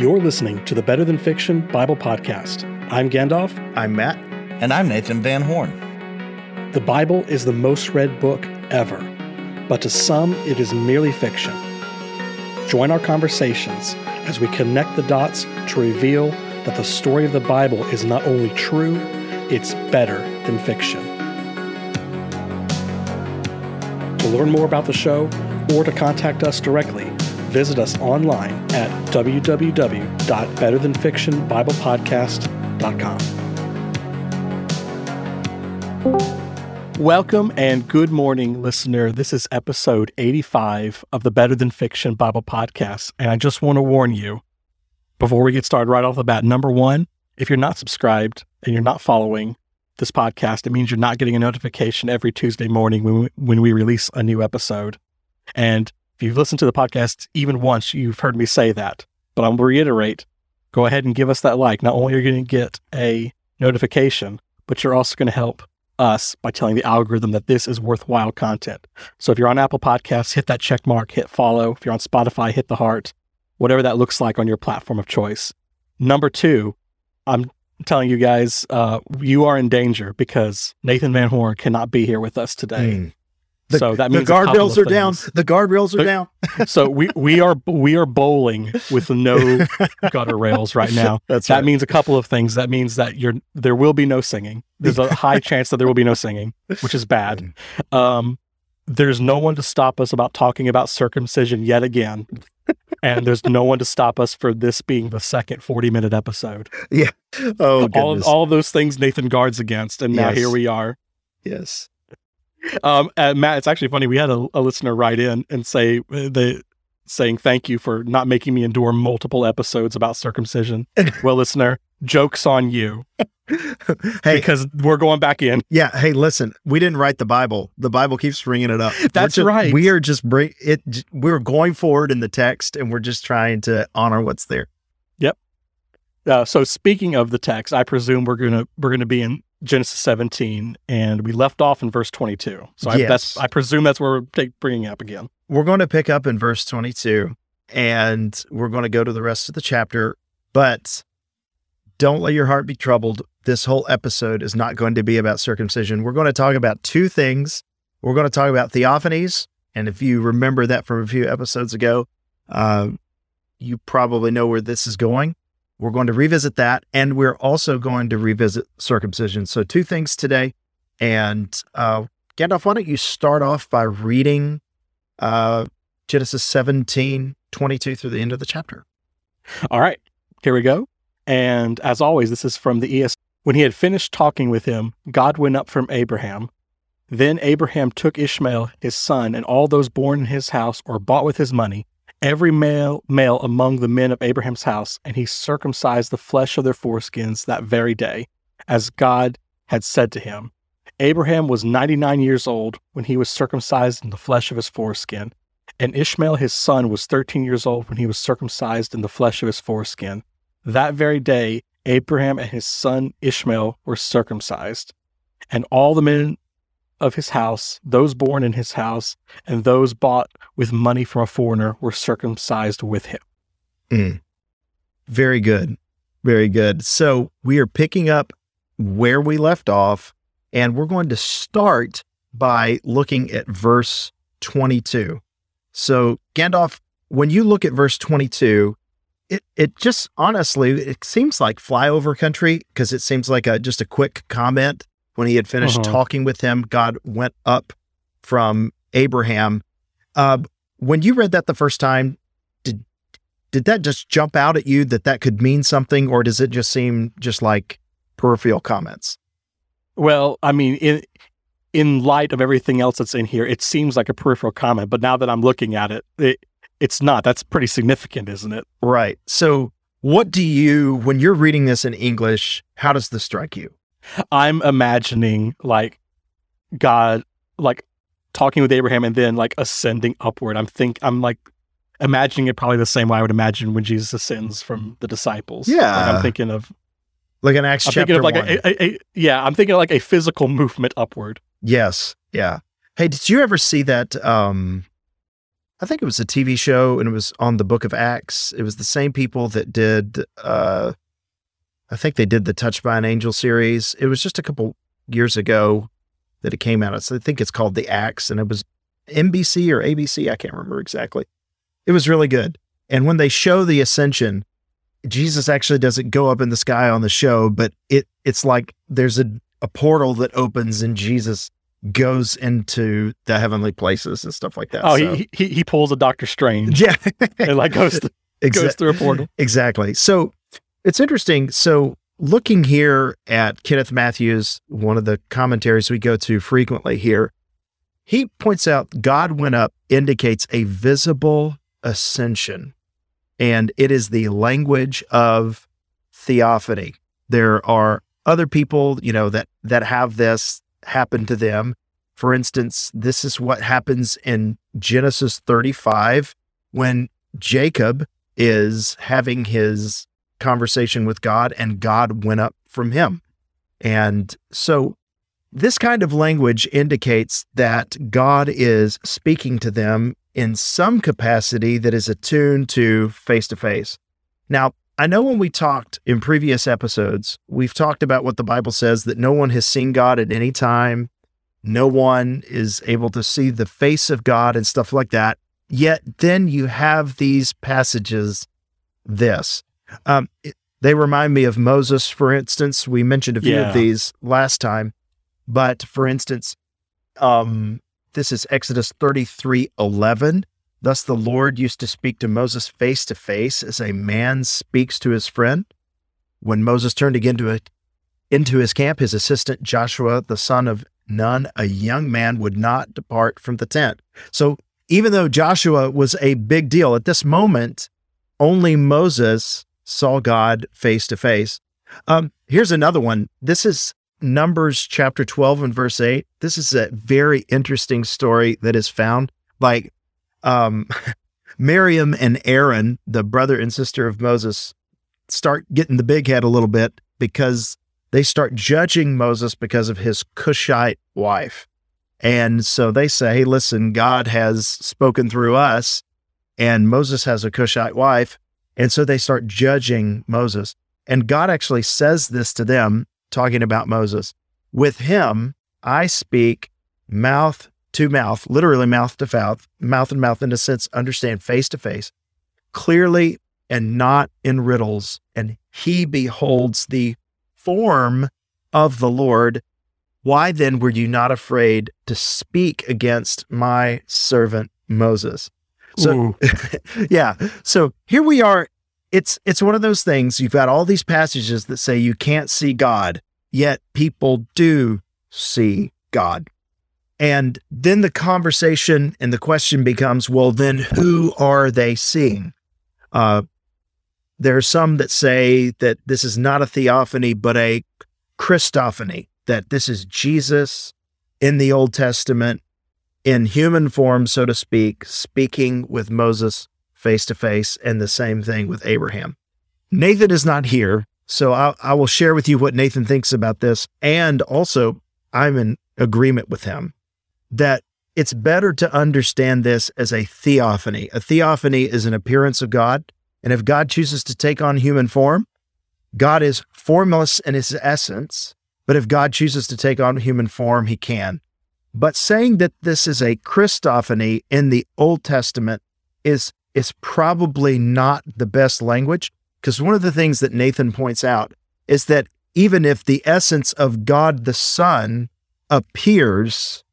You're listening to the Better Than Fiction Bible Podcast. I'm Gandalf. I'm Matt. And I'm Nathan Van Horn. The Bible is the most read book ever, but to some, it is merely fiction. Join our conversations as we connect the dots to reveal that the story of the Bible is not only true, it's better than fiction. To learn more about the show or to contact us directly, visit us online at www.betterthanfictionbiblepodcast.com. Welcome and good morning, listener. This is episode 85 of the Better Than Fiction Bible Podcast. And I just want to warn you before we get started right off the bat number one, if you're not subscribed and you're not following this podcast, it means you're not getting a notification every Tuesday morning when we, when we release a new episode. And if you've listened to the podcast even once, you've heard me say that. But to reiterate go ahead and give us that like. Not only are you going to get a notification, but you're also going to help us by telling the algorithm that this is worthwhile content. So if you're on Apple Podcasts, hit that check mark, hit follow. If you're on Spotify, hit the heart, whatever that looks like on your platform of choice. Number two, I'm telling you guys, uh, you are in danger because Nathan Van Horn cannot be here with us today. Mm. The, so that means the guardrails are down. The guardrails are down. so we we are we are bowling with no gutter rails right now. That's that right. means a couple of things. That means that you're there will be no singing. There's a high chance that there will be no singing, which is bad. Um, there's no one to stop us about talking about circumcision yet again. and there's no one to stop us for this being the second 40 minute episode. Yeah. Oh, all of, all of those things Nathan guards against. And now yes. here we are. Yes. Um, uh, Matt, it's actually funny. We had a, a listener write in and say uh, they saying thank you for not making me endure multiple episodes about circumcision. well, listener, jokes on you. hey, because we're going back in. Yeah. Hey, listen, we didn't write the Bible. The Bible keeps bringing it up. That's just, right. We are just bring it. We're going forward in the text, and we're just trying to honor what's there. Yep. Uh, so speaking of the text, I presume we're gonna we're gonna be in Genesis 17, and we left off in verse 22. So yes. I, that's, I presume that's where we're take, bringing up again. We're going to pick up in verse 22, and we're going to go to the rest of the chapter. But don't let your heart be troubled. This whole episode is not going to be about circumcision. We're going to talk about two things. We're going to talk about theophanies. And if you remember that from a few episodes ago, uh, you probably know where this is going. We're going to revisit that, and we're also going to revisit circumcision. So, two things today. And uh, Gandalf, why don't you start off by reading uh, Genesis 17, 22 through the end of the chapter? All right, here we go. And as always, this is from the ES. When he had finished talking with him, God went up from Abraham. Then Abraham took Ishmael, his son, and all those born in his house or bought with his money, every male male among the men of Abraham's house, and he circumcised the flesh of their foreskins that very day, as God had said to him. Abraham was ninety nine years old when he was circumcised in the flesh of his foreskin, and Ishmael his son was thirteen years old when he was circumcised in the flesh of his foreskin. That very day Abraham and his son Ishmael were circumcised, and all the men of his house, those born in his house, and those bought with money from a foreigner were circumcised with him. Mm. Very good. Very good. So we are picking up where we left off, and we're going to start by looking at verse 22. So, Gandalf, when you look at verse 22, it, it just honestly, it seems like flyover country because it seems like a, just a quick comment when he had finished uh-huh. talking with him, God went up from Abraham. Uh, when you read that the first time, did did that just jump out at you that that could mean something, or does it just seem just like peripheral comments? Well, I mean, in in light of everything else that's in here, it seems like a peripheral comment. But now that I'm looking at it, it it's not. That's pretty significant, isn't it? Right. So, what do you, when you're reading this in English, how does this strike you? I'm imagining like God like talking with Abraham and then like ascending upward. I'm think I'm like imagining it probably the same way I would imagine when Jesus ascends from the disciples. Yeah, like I'm thinking of like an Acts I'm chapter of like one. A, a, a, yeah, I'm thinking of like a physical movement upward. Yes, yeah. Hey, did you ever see that? um I think it was a TV show and it was on the book of Acts. It was the same people that did, uh, I think they did the Touched by an Angel series. It was just a couple years ago that it came out. So I think it's called The Acts, and it was NBC or ABC. I can't remember exactly. It was really good. And when they show the ascension, Jesus actually doesn't go up in the sky on the show, but it it's like there's a, a portal that opens and Jesus goes into the heavenly places and stuff like that. Oh, So- he, he he pulls a Doctor Strange. yeah, and like goes th- Exa- goes through a portal. Exactly. So it's interesting. So looking here at Kenneth Mathews, one of the commentaries we go to frequently here, he points out God went up indicates a visible ascension, and it is the language of theophany. There are other people, you know, that that have this happen to them. For instance, this is what happens in Genesis 35 when Jacob is having his conversation with God and God went up from him. And so this kind of language indicates that God is speaking to them in some capacity that is attuned to face to face. Now, I know when we talked in previous episodes, we've talked about what the Bible says that no one has seen God at any time. No one is able to see the face of God and stuff like that. Yet then you have these passages, this. Um, it- they remind me of Moses, for instance. We mentioned a few Yeah. of these last time. But for instance, um, this is Exodus 33 11. Thus the Lord used to speak to Moses face to face as a man speaks to his friend. When Moses turned again to it into his camp, his assistant Joshua, the son of Nun, a young man, would not depart from the tent. So even though Joshua was a big deal at this moment, only Moses saw God face to face. Um, here's another one. This is Numbers chapter 12 and verse 8. This is a very interesting story that is found. Like um, Miriam and Aaron, the brother and sister of Moses, start getting the big head a little bit because they start judging Moses because of his Cushite wife. And so they say, hey, listen, God has spoken through us, and Moses has a Cushite wife. And so they start judging Moses. And God actually says this to them, talking about Moses. With him, I speak mouth to mouth, literally mouth to mouth, mouth and mouth in a sense, understand face to face, clearly and not in riddles. And he beholds the form of the Lord. Why then were you not afraid to speak against my servant Moses? So yeah. So here we are. It's it's one of those things. You've got all these passages that say you can't see God, yet people do see God. And then the conversation and the question becomes, well, then who are they seeing? Uh, there are some that say that this is not a theophany, but a Christophany, that this is Jesus in the Old Testament in human form, so to speak, speaking with Moses face to face, and the same thing with Abraham. Nathan is not here, so I, I will share with you what Nathan thinks about this. And also, I'm in agreement with him that it's better to understand this as a theophany. A theophany is an appearance of God. And if God chooses to take on human form, God is formless in his essence. But if God chooses to take on human form, he can. But saying that this is a Christophany in the Old Testament is is probably not the best language because one of the things that Nathan points out is that even if the essence of God the Son appears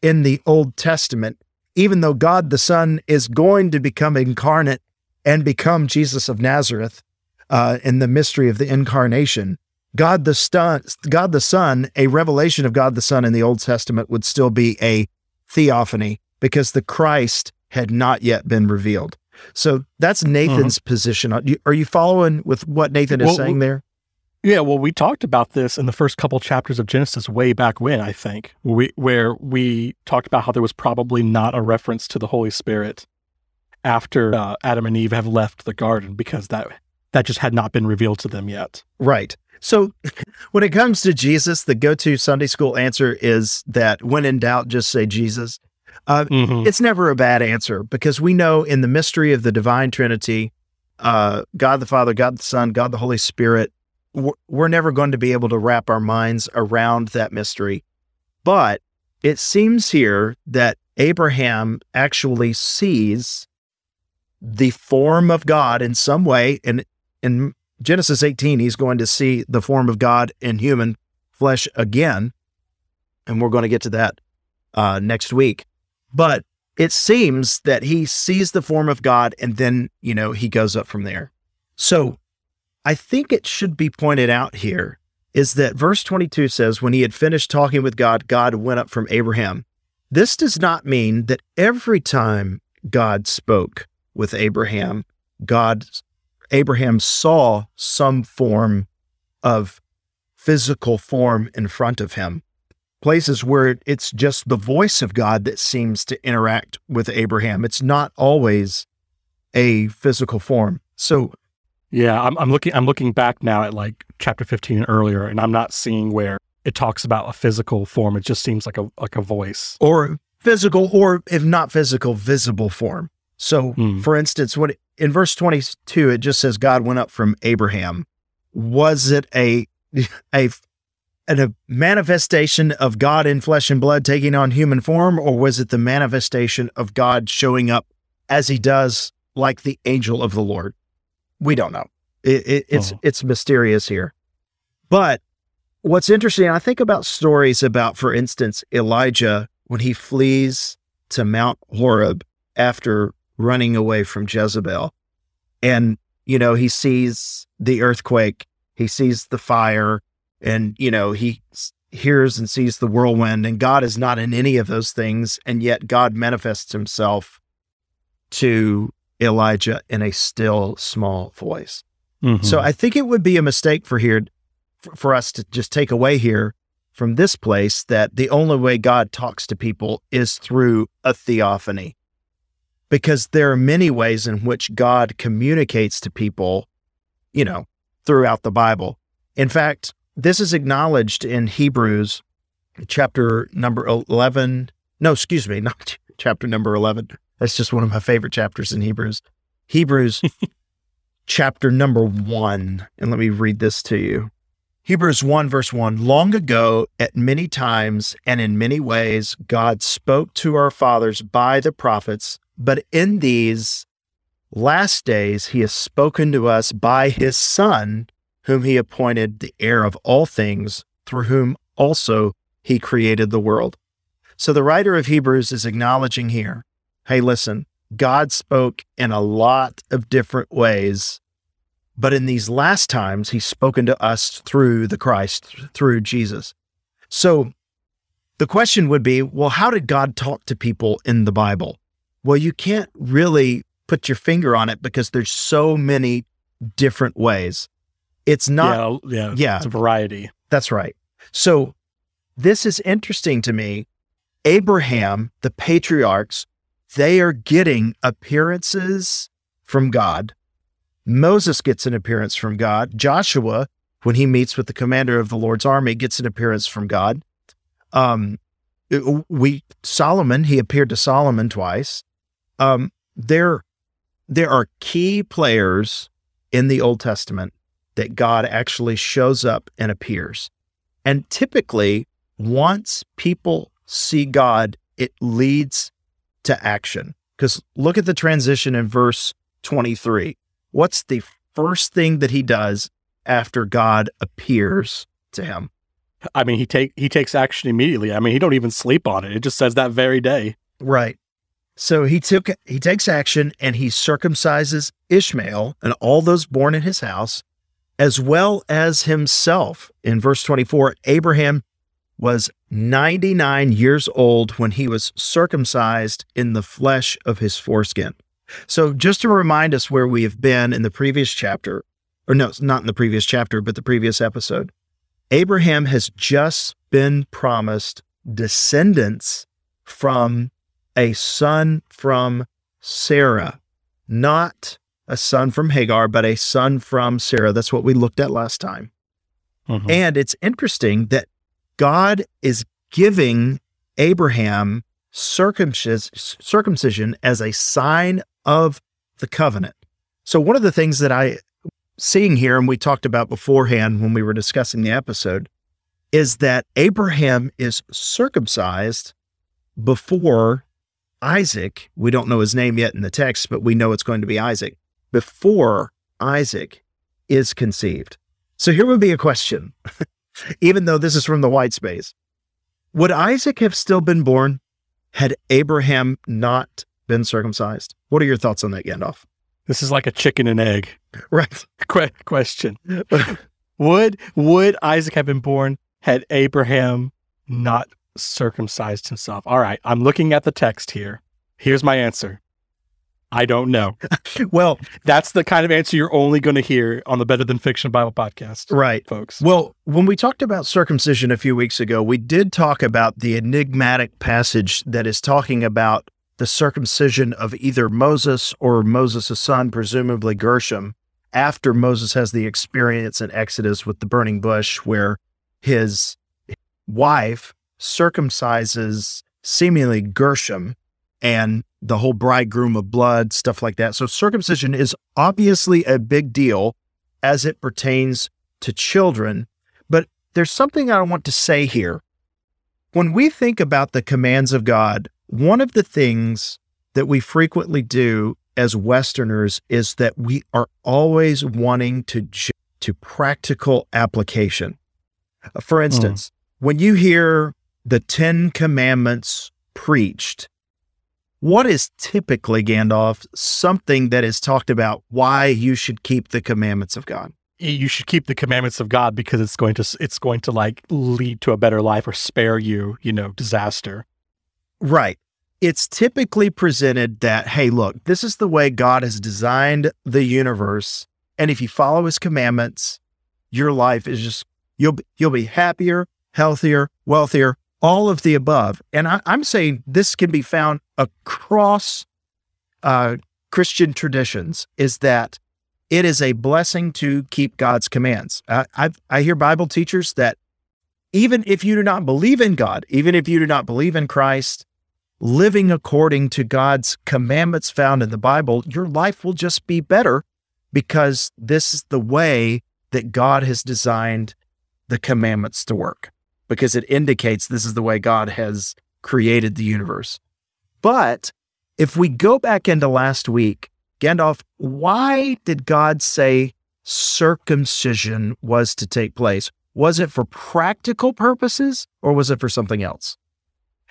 in the Old Testament, even though God the Son is going to become incarnate and become Jesus of Nazareth uh, in the mystery of the incarnation, God the Son, God the Son, a revelation of God the Son in the Old Testament would still be a theophany because the Christ had not yet been revealed. So that's Nathan's position. Are you, are you following with what Nathan is Well, saying there? Yeah, well, we talked about this in the first couple chapters of Genesis way back when, I think, we, where we talked about how there was probably not a reference to the Holy Spirit after uh, Adam and Eve have left the garden because that that just had not been revealed to them yet. Right. So when it comes to Jesus, the go to Sunday school answer is that when in doubt, just say Jesus. Uh, Mhm. It's never a bad answer because we know in the mystery of the divine Trinity, uh, God the Father, God the Son, God the Holy Spirit, we're, we're never going to be able to wrap our minds around that mystery. But it seems here that Abraham actually sees the form of God in some way. And in Genesis 18, he's going to see the form of God in human flesh again. And we're going to get to that uh, next week. But it seems that he sees the form of God and then, you know, he goes up from there. So I think it should be pointed out here is that verse 22 says, when he had finished talking with God, God went up from Abraham. This does not mean that every time God spoke with Abraham, God, Abraham saw some form of physical form in front of him places where it's just the voice of God that seems to interact with Abraham. It's not always a physical form. So, Yeah, I'm, I'm looking. I'm looking back now at like chapter 15 and earlier, and I'm not seeing where it talks about a physical form. It just seems like a like a voice. or physical, or if not physical, visible form. So, Hmm. for instance, when in verse 22, it just says God went up from Abraham. Was it a a a manifestation of God in flesh and blood taking on human form, or was it the manifestation of God showing up as he does like the angel of the Lord? We don't know. It, it, it's Oh. it's mysterious here. But what's interesting, I think about stories about, for instance, Elijah when he flees to Mount Horeb after running away from Jezebel. And, you know, he sees the earthquake, he sees the fire, and, you know, he hears and sees the whirlwind, and God is not in any of those things. And yet God manifests himself to Elijah in a still small voice. Mhm. So I think it would be a mistake for here for us to just take away here from this place that the only way God talks to people is through a theophany. Because there are many ways in which God communicates to people, you know, throughout the Bible. In fact, this is acknowledged in Hebrews chapter number 11. No, excuse me, not chapter number 11. That's just one of my favorite chapters in Hebrews. Hebrews chapter number one. And let me read this to you. Hebrews 1, verse 1 Long ago, at many times and in many ways, God spoke to our fathers by the prophets, but in these last days, he has spoken to us by his Son, whom he appointed the heir of all things, through whom also he created the world. So the writer of Hebrews is acknowledging here hey, listen, God spoke in a lot of different ways but in these last times, he's spoken to us through the Christ, through Jesus. So the question would be well, how did God talk to people in the Bible? Well, you can't really put your finger on it because there's so many different ways. It's not, yeah, yeah, yeah. It's a variety. that's right. So this is interesting to me. Abraham, the patriarchs, they are getting appearances from God. Moses gets an appearance from God. Joshua, when he meets with the commander of the Lord's army, gets an appearance from God. Um, we Solomon, he appeared to Solomon twice. Um, there, there are key players in the Old Testament that God actually shows up and appears. And typically, once people see God, it leads to action. Because look at the transition in verse 23. What's the first thing that he does after God appears to him? I mean, he take he takes action immediately. I mean, he don't even sleep on it. It just says that very day. Right. So he took he takes action and he circumcises Ishmael and all those born in his house, as well as himself. In verse 24, Abraham was 99 years old when he was circumcised in the flesh of his foreskin. So just to remind us where we have been in the previous chapter, or no, not in the previous chapter, but the previous episode, Abraham has just been promised descendants from a son from Sarah, not a son from Hagar, but a son from Sarah. That's what we looked at last time. Mhm. And it's interesting that God is giving Abraham circumcision as a sign of the covenant. So, one of the things that I seeing here, and we talked about beforehand when we were discussing the episode, is that Abraham is circumcised before Isaac. We don't know his name yet in the text, but we know it's going to be Isaac before Isaac is conceived. So here would be a question, even though this is from the white space. Would Isaac have still been born had Abraham not been circumcised? What are your thoughts on that, Gandalf? This is like a chicken and egg Right. que- question. would would Isaac have been born had Abraham not circumcised himself? All right, I'm looking at the text here. Here's my answer. I don't know. Well, That's the kind of answer you're only going to hear on the Better Than Fiction Bible podcast, right. folks. Well, when we talked about circumcision a few weeks ago, we did talk about the enigmatic passage that is talking about the circumcision of either Moses or Moses' son, presumably Gershom, after Moses has the experience in Exodus with the burning bush, where his wife circumcises seemingly Gershom and the whole bridegroom of blood, stuff like that. So, circumcision is obviously a big deal as it pertains to children. But there's something I want to say here. When we think about the commands of God, one of the things that we frequently do as Westerners is that we are always wanting to to practical application. For instance, mm. when you hear the 10 commandments preached, what is typically Gandalf something that is talked about why you should keep the commandments of God? you should keep the commandments of God because it's going to it's going to like lead to a better life or spare you, you know, disaster. Right. It's typically presented that, hey, look, this is the way God has designed the universe. And if you follow his commandments, your life is just, you'll be, you'll be happier, healthier, wealthier, all of the above. And I, I'm saying this can be found across uh, Christian traditions is that it is a blessing to keep God's commands. Uh, I, I hear Bible teachers that even if you do not believe in God, even if you do not believe in Christ, living according to God's commandments found in the Bible, your life will just be better because this is the way that God has designed the commandments to work, because it indicates this is the way God has created the universe. But if we go back into last week, Gandalf, why did God say circumcision was to take place? Was it for practical purposes or was it for something else?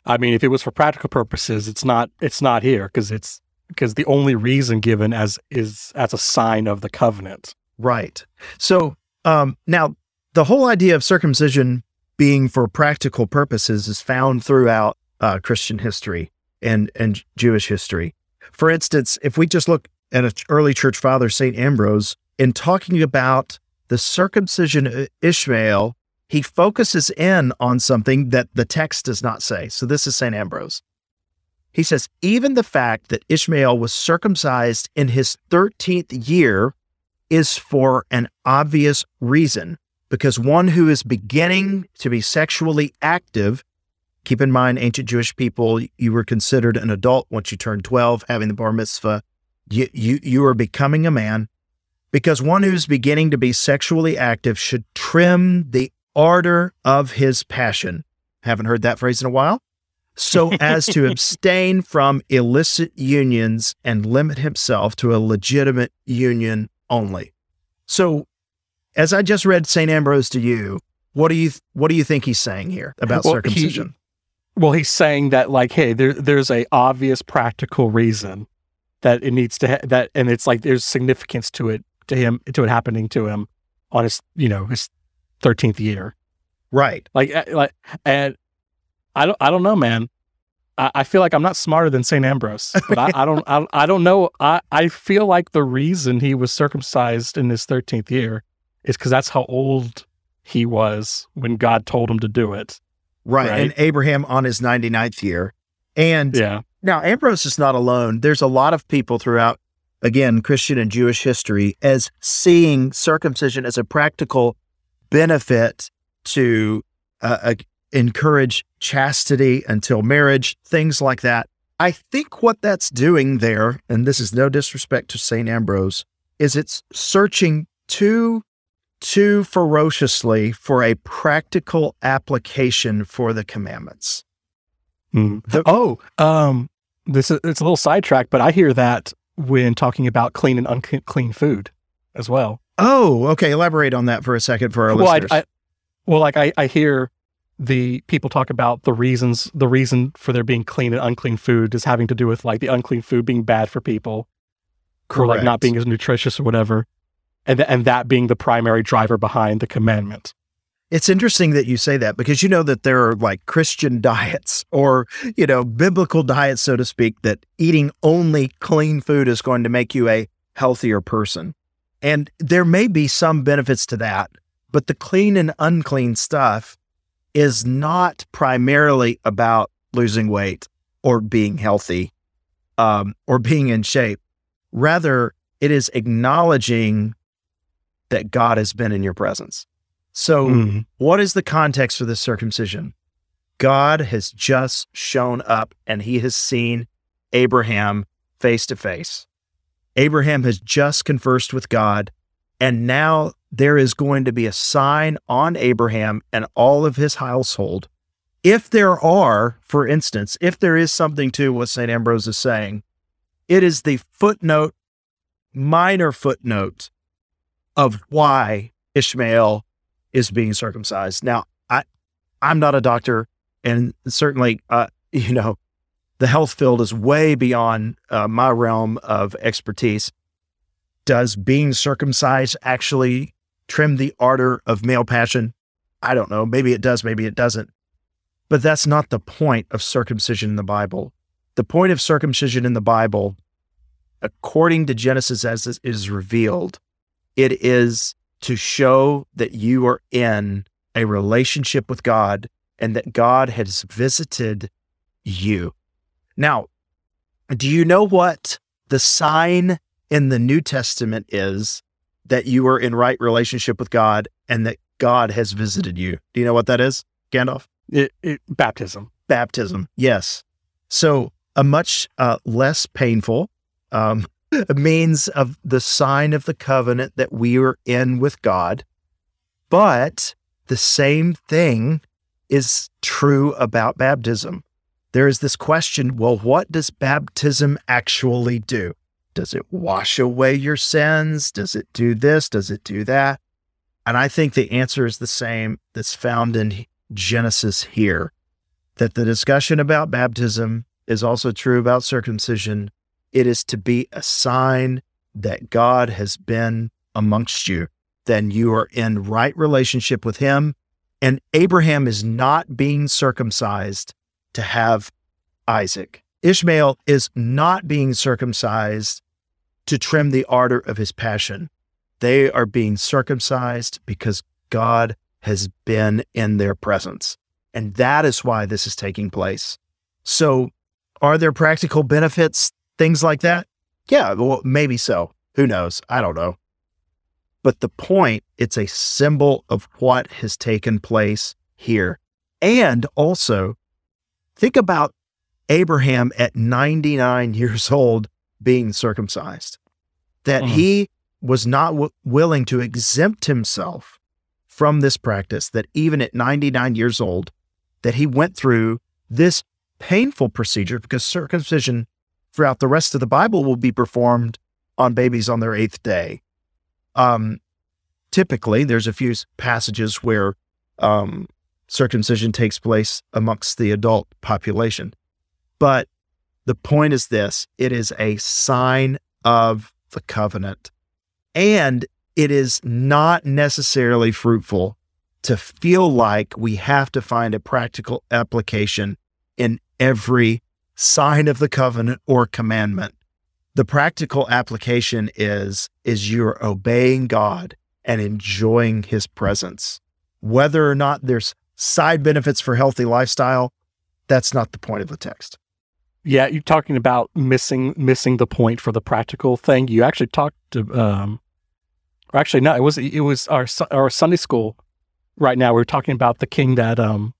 I mean, if it was for practical purposes, it's not it's not here because it's because the only reason given as is as a sign of the covenant. Right. So um, now the whole idea of circumcision being for practical purposes is found throughout uh, Christian history and and Jewish history. For instance, if we just look at an early church father, Saint Ambrose, in talking about the circumcision of Ishmael, he focuses in on something that the text does not say. So this is Saint Ambrose. He says, even the fact that Ishmael was circumcised in his 13th year is for an obvious reason, because one who is beginning to be sexually active, keep in mind, ancient Jewish people, you were considered an adult once you turned 12, having the bar mitzvah. You, you, you are becoming a man, because one who's beginning to be sexually active should trim the ardor of his passion. Haven't heard that phrase in a while. So as to abstain from illicit unions and limit himself to a legitimate union only. So, as I just read St. Ambrose to you, what do you what do you think he's saying here about Well, he- circumcision? Well, he's saying that like, hey, there there's a obvious practical reason that it needs to ha- that, and it's like there's significance to it to him to it happening to him on his you know his thirteenth year. right. Like uh, like and I don't I don't know, man. I, I feel like I'm not smarter than Saint Ambrose, but I, I don't I, I don't know. I I feel like the reason he was circumcised in his thirteenth year is because that's how old he was when God told him to do it. Right. Right. And Abraham on his 99th year. And Yeah. Now, Ambrose is not alone. There's a lot of people throughout, again, Christian and Jewish history as seeing circumcision as a practical benefit to uh, uh, encourage chastity until marriage, things like that. I think what that's doing there, and this is no disrespect to St. Ambrose, is it's searching too too ferociously for a practical application for the commandments. Mm. The, oh, um, this is it's a little sidetrack, but I hear that when talking about clean and unclean food as well. Oh, okay. Elaborate on that for a second for our well, listeners. I, I, well, like I, I hear the people talk about the reasons the reason for there being clean and unclean food is having to do with like the unclean food being bad for people Correct. or like not being as nutritious or whatever and th- and that being the primary driver behind the commandment it's interesting that you say that because you know that there are like christian diets or you know biblical diets so to speak that eating only clean food is going to make you a healthier person and there may be some benefits to that but the clean and unclean stuff is not primarily about losing weight or being healthy um, or being in shape. Rather, it is acknowledging that God has been in your presence. So, mm. what is the context for this circumcision? God has just shown up and he has seen Abraham face to face. Abraham has just conversed with God, and now there is going to be a sign on Abraham and all of his household. If there are, for instance, if there is something to what St. Ambrose is saying, it is the footnote, minor footnote of why Ishmael is being circumcised. Now, I, I'm not a doctor, and certainly, uh, you know, the health field is way beyond uh, my realm of expertise. Does being circumcised actually trim the ardor of male passion? I don't know. Maybe it does, maybe it doesn't. But that's not the point of circumcision in the Bible. The point of circumcision in the Bible, according to Genesis as it is revealed, it is to show that you are in a relationship with God and that God has visited you. Now, do you know what the sign in the New Testament is that you are in right relationship with God and that God has visited you. Do you know what that is, Gandalf? It, it, baptism. Baptism, yes. So, a much uh, less painful um, means of the sign of the covenant that we are in with God. But the same thing is true about baptism. There is this question well, what does baptism actually do? Does it wash away your sins? Does it do this? Does it do that? And I think the answer is the same that's found in Genesis here that the discussion about baptism is also true about circumcision. It is to be a sign that God has been amongst you, then you are in right relationship with Him. And Abraham is not being circumcised to have Isaac. Ishmael is not being circumcised to trim the ardor of his passion. They are being circumcised because God has been in their presence. And that is why this is taking place. So, are there practical benefits, things like that? Yeah, well, maybe so. Who knows? I don't know. But the point, it's a symbol of what has taken place here. And also, think about Abraham at 99 years old being circumcised, that mm. he was not w- willing to exempt himself from this practice, that even at 99 years old, that he went through this painful procedure because circumcision throughout the rest of the Bible will be performed on babies on their eighth day. Um, typically, there's a few passages where um, circumcision takes place amongst the adult population. But the point is this it is a sign of the covenant. And it is not necessarily fruitful to feel like we have to find a practical application in every sign of the covenant or commandment. The practical application is is you're obeying God and enjoying his presence. Whether or not there's side benefits for healthy lifestyle, that's not the point of the text. Yeah, you're talking about missing missing the point for the practical thing. You actually talked to, um, or actually no, it was it was our our Sunday school. Right now, we are talking about the king that um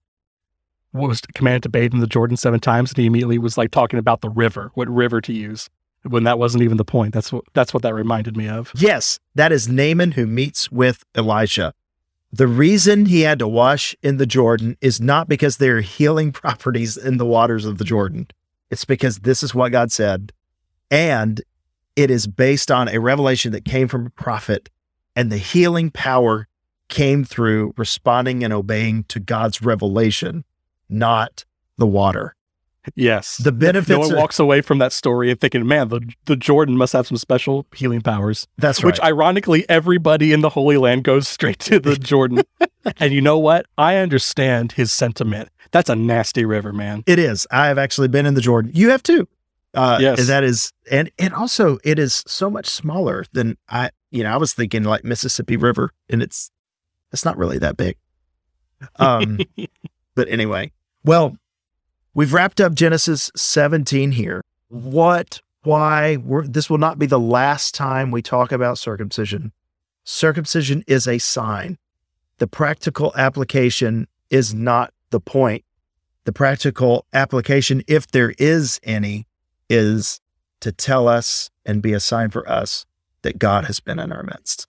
was commanded to bathe in the Jordan seven times, and he immediately was like talking about the river, what river to use, when that wasn't even the point. That's what that's what that reminded me of. Yes, that is Naaman who meets with Elisha. The reason he had to wash in the Jordan is not because there are healing properties in the waters of the Jordan. It's because this is what God said. And it is based on a revelation that came from a prophet, and the healing power came through responding and obeying to God's revelation, not the water. Yes, The benefits. no one walks away from that story and thinking, "Man, the the Jordan must have some special healing powers." that's right. Which, ironically, everybody in the Holy Land goes straight to the Jordan. and you know what? I understand his sentiment. That's a nasty river, man. It is. I have actually been in the Jordan. You have too. Uh, Yes. That is, and and also it is so much smaller than I. You know, I was thinking like Mississippi River, and it's it's not really that big. Um, but anyway, well, we've wrapped up Genesis 17 here. What? Why? We're, this will not be the last time we talk about circumcision. Circumcision is a sign. The practical application is not the point the practical application, if there is any, is to tell us and be a sign for us that God has been in our midst.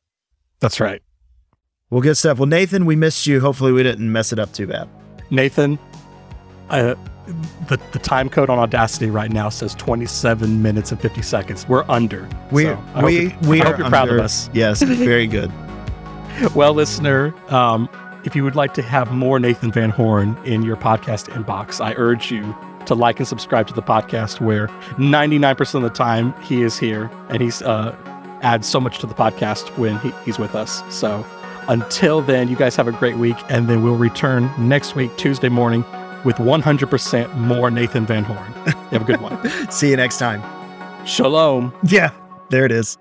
That's right. Well, good stuff. Well, Nathan, we missed you. Hopefully, we didn't mess it up too bad. Nathan, uh, the the time code on Audacity right now says 27 minutes and 50 seconds. We're under. We So we you're- we I are hope you're proud of us. Yes, very good. Well, listener, um, if you would like to have more Nathan Van Horn in your podcast inbox, I urge you to like and subscribe to the podcast where 99% of the time he is here and he's uh, adds so much to the podcast when he, he's with us. So until then, you guys have a great week, and then we'll return next week, Tuesday morning, with 100% more Nathan Van Horn. You have a good one. See you next time. Shalom. Yeah, there it is.